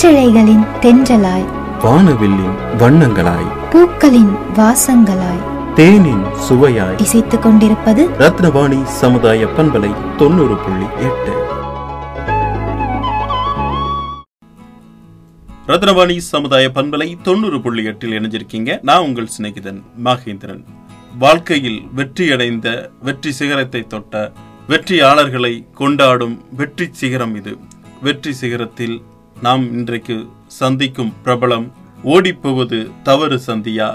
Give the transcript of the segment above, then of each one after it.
சிற்றிழைகளின் தென்றலாய். வானவில்லின் வண்ணங்களாய். பூக்களின் வாசங்களாய். தேனின் சுவையாய். இசைத்துக் கொண்டிருப்பது ரத்னவாணி சமுதாய பண்பலை தொண்ணூறு புள்ளி எட்டு. ரத்னவாணி சமுதாய பண்பலை தொண்ணூறு புள்ளி எட்டில் இணைஞ்சிருக்கீங்க. நான் உங்கள் சிநேகிதன் மகேந்திரன். வாழ்க்கையில் வெற்றியடைந்த வெற்றி சிகரத்தை தொட்ட வெற்றியாளர்களை கொண்டாடும் வெற்றி சிகரம் இது. வெற்றி சிகரத்தில் நாம் இன்றைக்கு சந்திக்கும் பிரபலம் ஓடிப்போவது தவறு சந்தியா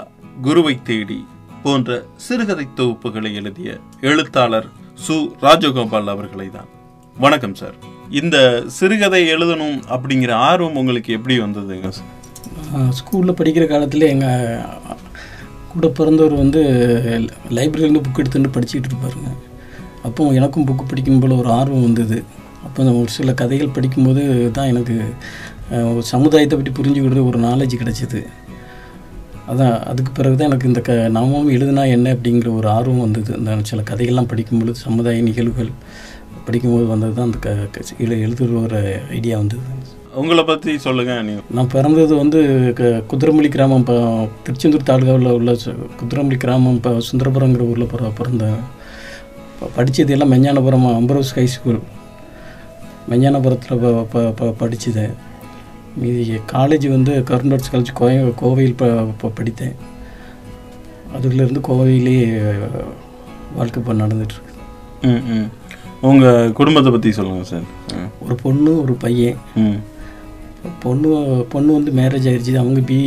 குருவை தேடி போன்ற சிறுகதை தொகுப்புகளை எழுதிய எழுத்தாளர் சு. ராஜகோபால் அவர்களை தான் வணக்கம் சார். இந்த சிறுகதை எழுதணும் அப்படிங்கிற ஆர்வம் உங்களுக்கு எப்படி வந்ததுங்க ஸ்கூலில் படிக்கிற காலத்தில் எங்கள் கூட பிறந்தவர் வந்து லைப்ரரியிலேருந்து புக் எடுத்துன்னு படிச்சுக்கிட்டு இருப்பாருங்க. அப்போ எனக்கும் புக்கு படிக்கும் போல் ஒரு ஆர்வம் வந்தது. அப்போ நான் ஒரு சில கதைகள் படிக்கும்போது தான் எனக்கு ஒரு சமுதாயத்தை பற்றி புரிஞ்சுக்கிற ஒரு நாலேஜ் கிடைச்சிது. அதான் அதுக்கு பிறகு தான் எனக்கு இந்த க நாமும் எழுதுனா என்ன அப்படிங்கிற ஒரு ஆர்வம் வந்தது. இந்த சில கதைகள்லாம் படிக்கும்பொழுது சமுதாய நிகழ்வுகள் படிக்கும்போது வந்தது தான் அந்த க க- எழு எழுதுகிற ஒரு ஐடியா வந்தது. உங்களை பத்தி சொல்லுங்க நீங்க நான் பிறந்தது வந்து க- குதிரமொழி கிராமம் இப்போ திருச்செந்தூர் தாலுகாவில் உள்ள குதிரமொழி கிராமம் இப்போ சுந்தரபுரங்கிற ஊரில் பிற பிறந்தேன். ப- படிச்சது எல்லாம் மெஞ்ஞானபுரம் அம்பரோஸ் ஹை ஸ்கூல் மெஞ்ஞானபுரத்தில் ப ப- ப படித்தது மீதி காலேஜ் வந்து கருண்டாட்ஸ் காலேஜ் கோய கோவையில் ப படித்தேன். அதுலேருந்து கோவையிலே வாழ்க்கை இப்போ நடந்துட்டுருக்கு. ம், ம். உங்க குடும்பத்தை பத்தி சொல்லுங்க சார். ஒரு பொண்ணு ஒரு பையன். ம். பொண்ணு பொண்ணு வந்து மேரேஜ் ஆயிடுச்சு அவங்க பிஇ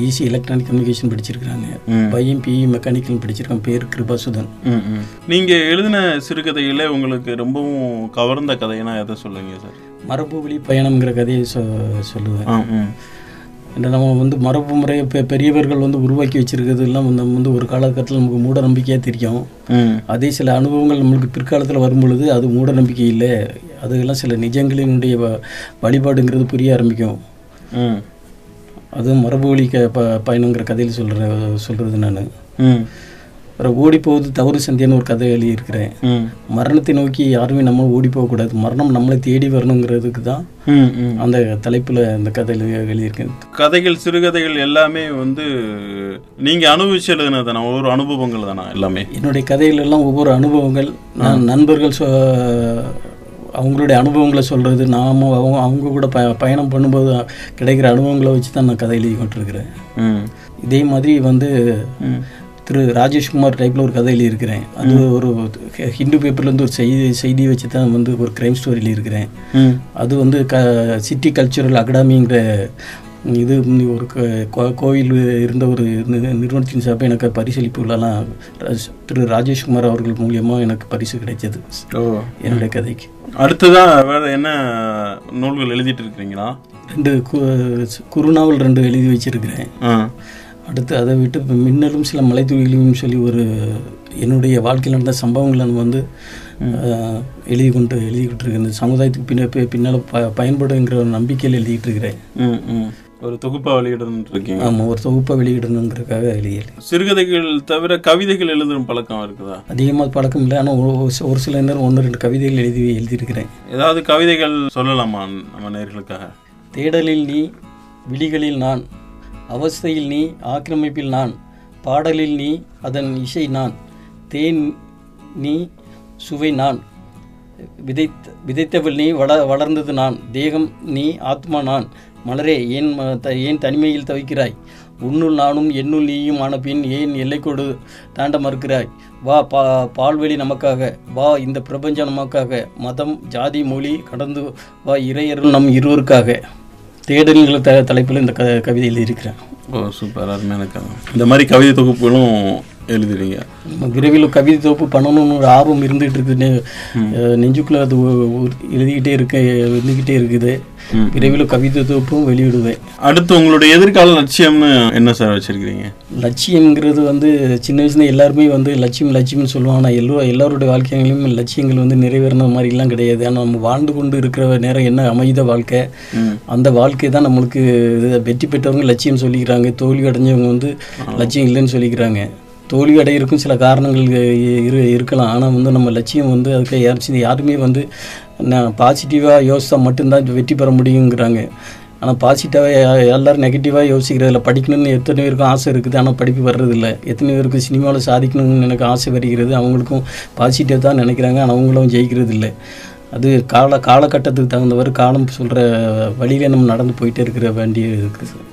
ஈசி எலக்ட்ரானிக் கம்யூனிகேஷன் படிச்சிருக்காங்க. பையன் பிஇ மெக்கானிக்கல் படிச்சிருக்கான். பேர் கிருபாசுதன். ம், ம். நீங்க எழுதின சிறுகதையில உங்களுக்கு ரொம்பவும் கவர்ந்த கதைனா எதை சொல்லுங்க சார்? மரபு வழி பயணம்ங்கிற கதையை சொ சொல்லுவேன். நம்ம வந்து மரபு முறையை பெ பெரியவர்கள் வந்து உருவாக்கி வச்சிருக்கிறது எல்லாம் வந்து நம்ம வந்து ஒரு காலகட்டத்தில் நமக்கு மூட நம்பிக்கையாக தெரியும். அதே சில அனுபவங்கள் நம்மளுக்கு பிற்காலத்தில் வரும் பொழுது அது மூட நம்பிக்கை இல்லை. அதெல்லாம் சில நிஜங்களினுடைய வ- வழிபாடுங்கிறது புரிய ஆரம்பிக்கும். ம். அது மரபு வழி க ப பயணங்கிற கதையில் சொல்கிற சொல்கிறது நான். ம். அப்புறம் ஓடி போகுது தவறு சந்தியான்னு ஒரு கதை எழுதியிருக்கிறேன். ம். மரணத்தை நோக்கி யாருமே நம்ம ஓடி போகக்கூடாது மரணம் நம்மளை தேடி வரணுங்கிறதுக்கு தான். அந்த தலைப்பில் அந்த கதையில் எழுதியிருக்கேன். கதைகள் சிறுகதைகள் எல்லாமே வந்து நீங்க அனுபவிச்சு எழுதுனது தானே ஒரு அனுபவங்கள் தானே எல்லாமே? என்னுடைய கதைகள் எல்லாம் ஒவ்வொரு அனுபவங்கள். நான் நண்பர்கள் சொ அவங்களுடைய அனுபவங்களை சொல்கிறது நாம அவங்க அவங்க கூட ப பயணம் பண்ணும்போது கிடைக்கிற அனுபவங்களை வச்சு தான் நான் கதை எழுதி கொண்டிருக்கிறேன். இதே மாதிரி வந்து. திரு ராஜேஷ்குமார் டைப்பில் ஒரு கதை எழுதியிருக்கிறேன் அது ஒரு ஹிந்து பேப்பர்லேருந்து ஒரு செய்தி செய்தி வச்சு தான் வந்து ஒரு க்ரைம் ஸ்டோரி எழுதியிருக்கிறேன் ம். அது வந்து க சிட்டி கல்ச்சுரல் அகாடமிங்கிற இது ஒரு கோவில் இருந்த ஒரு நிறுவனத்தின் சார்பாக எனக்கு பரிசளிப்புகளெல்லாம் ராஜ்- திரு ராஜேஷ்குமார் அவர்கள் மூலியமாக எனக்கு பரிசு கிடைச்சது. என்னுடைய கதைக்கு. அடுத்ததா வேற என்ன நூல்கள் எழுதிட்டு இருக்கிறீங்களா? ரெண்டு குறுநாவல் ரெண்டு எழுதி வச்சிருக்கிறேன். அடுத்து அதை விட்டு இப்ப மின்னலும் சில மலைத்துளிகளையும் சொல்லி ஒரு என்னுடைய வாழ்க்கையில் நடந்த சம்பவங்களை வந்து எழுதி கொண்டு எழுதிக்கிட்டு இருக்கேன் இந்த சமுதாயத்துக்கு பின்ன பின்னால் ப பயன்படுங்கிற ஒரு நம்பிக்கையில் எழுதிக்கிட்டு இருக்கிறேன். ஒரு தொகுப்பா வெளியிடணும் இருக்கீங்க. ஆமாம் ஒரு தொகுப்பை வெளியிடணுங்கிறதுக்காக எழுதியல் சிறுகதைகள் தவிர கவிதைகள் எழுதும் பழக்கம் இருக்குதா? அதிகமாக பழக்கம் இல்லை ஆனால் ஒரு சில நேரம் ஒன்று ரெண்டு கவிதைகள் எழுதி எழுதியிருக்கிறேன். ஏதாவது கவிதைகள் சொல்லலாமா நம்ம நேர்களுக்காக? தேடலில் நீ விழிகளில் நான் அவஸ்தையில் நீ ஆக்கிரமிப்பில் நான் பாடலில் நீ அதன் இசை நான் தேன் நீ சுவை நான் விதைத்த விதைத்தவள் நீ வள வளர்ந்தது நான் தேகம் நீ ஆத்மா நான் மலரே ஏன் ம- த- ஏன் தனிமையில் தவிக்கிறாய்? உன்னுள் நானும் என்னுள் நீயும் ஆன பின் ஏன் எல்லைக்கோடு தாண்ட மறுக்கிறாய்? வா பா பால்வெளி நமக்காக வா இந்த பிரபஞ்சம் நமக்காக மதம் ஜாதி மொழி கடந்து வா இறையர்கள் நம் இருவருக்காக. தேடல்கள் த தலைப்பில் இந்த க கவிதையில் இருக்கிறேன் ஓ சூப்பர் அருமையான கதை. இந்த மாதிரி கவிதை தொகுப்புகளும் எழுதுறீங்க. நம்ம விரைவில் கவிதை தொகுப்பு பண்ணணும்னு ஒரு ஆர்வம் இருந்துகிட்டு இருக்குது. நெஞ்சுக்குள்ள அது எழுதிக்கிட்டே இருக்க இருந்துக்கிட்டே இருக்குது. விரைவில் கவிதை தொகுப்பும் வெளியிடுவேன். அடுத்து உங்களுடைய எதிர்கால லட்சியம்னு என்ன சார் வச்சிருக்கிறீங்க? லட்சியம்ங்கிறது வந்து சின்ன வயசுல எல்லாருமே வந்து லட்சியம் லட்சியம்னு சொல்லுவாங்க. ஆனால் எல்லா எல்லாருடைய வாழ்க்கையிலும் லட்சியங்கள் வந்து நிறைவேறின மாதிரிலாம் கிடையாது. ஆனால் நம்ம வாழ்ந்து கொண்டு இருக்கிற நேரம் என்ன அமைத வாழ்க்கை. அந்த வாழ்க்கை தான் நம்மளுக்கு இது வெற்றி பெற்றவங்க லட்சியம் சொல்லிக்கிறாங்க. தோல்வி அடைஞ்சவங்க வந்து லட்சியம் இல்லைன்னு சொல்லிக்கிறாங்க. தோல்வி அடையிறதுக்கும் சில காரணங்கள் இரு இருக்கலாம். ஆனால் வந்து நம்ம லட்சியம் வந்து அதுக்கு யாரும் யாருமே வந்து நான் பாசிட்டிவாக யோசித்தா மட்டும்தான் வெற்றி பெற முடியுங்கிறாங்க. ஆனால் பாசிட்டிவாக எல்லோரும் நெகட்டிவாக யோசிக்கிறதில்ல. படிக்கணும்னு எத்தனை பேருக்கும் ஆசை இருக்குது. ஆனால் படிப்பு வர்றதில்ல. எத்தனை பேருக்கு சினிமாவில் சாதிக்கணும்னு எனக்கு ஆசை வருகிறது. அவங்களுக்கும் பாசிட்டிவ் தான் நினைக்கிறாங்க. ஆனால் அவங்களும் ஜெயிக்கிறது இல்லை அது கால காலகட்டத்துக்கு தகுந்தவாறு காலம் சொல்கிற வழியிலே நம்ம நடந்து போயிட்டே இருக்கிற வேண்டிய இருக்குது. சார்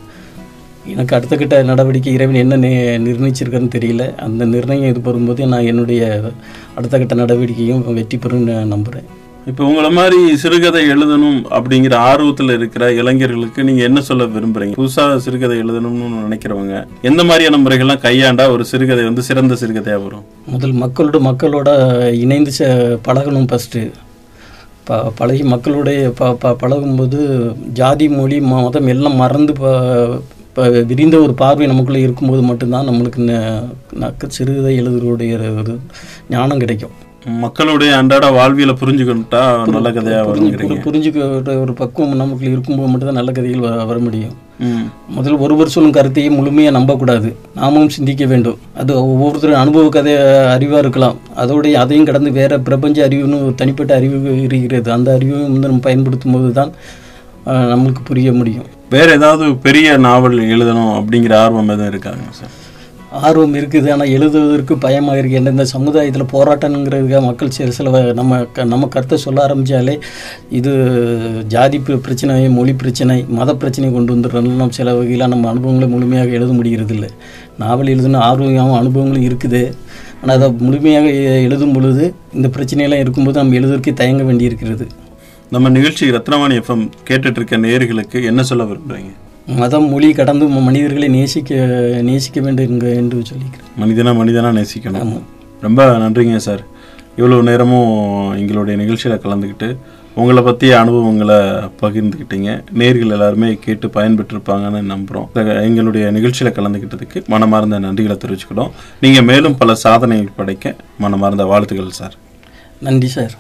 எனக்கு அடுத்த கட்ட நடவடிக்கை இறைவன் என்ன நி- நிர்ணயிச்சிருக்காருன்னு தெரியல. அந்த நிர்ணயம் இது வரும்போது நான் என்னுடைய அடுத்த கட்ட நடவடிக்கையும் வெற்றி பெறும்னு நான் நம்புகிறேன் இப்போ உங்களை மாதிரி சிறுகதை எழுதணும் அப்படிங்கிற ஆர்வத்தில் இருக்கிற இளைஞர்களுக்கு நீங்க என்ன சொல்ல விரும்புறீங்க? புதுசா சிறுகதை எழுதணும்னு நினைக்கிறவங்க எந்த மாதிரியான முறைகள்லாம் கையாண்டா ஒரு சிறுகதை வந்து சிறந்த சிறுகதையா வரும்? முதல் மக்களோட மக்களோட இணைந்து ச பழகணும் ஃபஸ்ட்டு ப பழகி மக்களுடைய ப ப பழகும்போது ஜாதி மொழி மதம் எல்லாம் மறந்து ப ப விரிந்த ஒரு பார்வை நமக்குள்ளே இருக்கும்போது மட்டும்தான் நம்மளுக்கு நக்க சிறுகதை எழுதுறோடைய ஒரு ஞானம் கிடைக்கும். மக்களுடைய அன்றாட வாழ்வியலை புரிஞ்சுக்கிட்டா நல்ல கதையா வருங்கிறீங்க புரி- புரிஞ்சுக்கிற ஒரு பக்குவம் நமக்குள்ள இருக்கும்போது மட்டும்தான் நல்ல கதைகள் வ- வர முடியும். ம். முதல் ஒருவர் சொல்லும் கருத்தையே முழுமையாக நம்பக்கூடாது. நாமும் சிந்திக்க வேண்டும். அது ஒவ்வொருத்தரும் அனுபவ கதை அறிவாக இருக்கலாம். அதோடைய அதையும் கடந்து வேற பிரபஞ்ச அறிவுன்னு ஒரு தனிப்பட்ட அறிவு இருக்கிறது. அந்த அறிவையும் வந்து நம்ம பயன்படுத்தும் போது தான் நம்மளுக்கு புரிய முடியும். வேற ஏதாவது பெரிய நாவல் எழுதணும் அப்படிங்கிற ஆர்வம் எதுவும் இருக்காங்க சார்? ஆர்வம் இருக்குது ஆனால் எழுதுவதற்கு பயமாக இருக்குது என்ன இந்த சமுதாயத்தில் போராட்டங்கிறதுக்காக மக்கள் சில சில நம்ம க நம்ம கருத்தை சொல்ல ஆரம்பித்தாலே இது ஜாதி பிரச்சனை மொழி பிரச்சனை மத பிரச்சனை கொண்டு வந்துடுறோம் நம்ம சில வகையில் நம்ம அனுபவங்களை முழுமையாக எழுத முடிகிறது இல்லை நாவல் எழுதுன ஆர்வம் அனுபவங்களும் இருக்குது. ஆனால் அதை முழுமையாக எ- எழுதும் பொழுது இந்த பிரச்சனையெல்லாம் இருக்கும்போது நம்ம எழுதுவதற்கு தயங்க வேண்டியிருக்கிறது. நம்ம நிகழ்ச்சி ரத்னவாணி எஃப்எம் கேட்டுட்டு இருக்க நேயர்களுக்கு என்ன சொல்ல விரும்புறீங்க? மதம் மொழி கடந்து மனிதர்களை நேசிக்க நேசிக்க வேண்டும் என்று சொல்லிக்கிறேன். மனிதனா மனிதனா நேசிக்கணும். ரொம்ப நன்றிங்க சார் இவ்வளவு நேரமும் எங்களுடைய நிகழ்ச்சியில கலந்துக்கிட்டு உங்களை பற்றிய அனுபவங்களை பகிர்ந்துக்கிட்டீங்க. நேர்கள் எல்லாருமே கேட்டு பயன்பெற்றிருப்பாங்கன்னு நம்புகிறோம் எங்களுடைய நிகழ்ச்சியில் கலந்துக்கிட்டதுக்கு மனமார்ந்த நன்றிகளை தெரிவிச்சுக்கிறோம். நீங்கள் மேலும் பல சாதனைகள் படைக்க மனமார்ந்த வாழ்த்துக்கள் சார் நன்றி சார்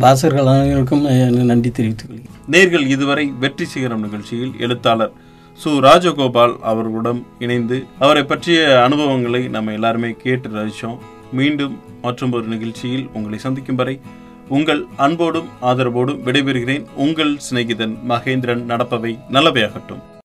வாசகர்கள் அனைவருக்கும் நன்றி தெரிவித்துக் கொள்கிறேன். நேர்கள் இதுவரை வெற்றி சிகரம் நிகழ்ச்சியில் எழுத்தாளர் சு. ராஜகோபால் அவர்களுடன் இணைந்து அவரை பற்றிய அனுபவங்களை நம்ம எல்லாருமே கேட்டு ரசித்தோம் மீண்டும் மற்றும் ஒரு நிகழ்ச்சியில் உங்களை சந்திக்கும் வரை உங்கள் அன்போடும் ஆதரவோடும் விடைபெறுகிறேன். உங்கள் சிநேகிதன் மகேந்திரன் நடப்பவை நல்லவையாகட்டும்.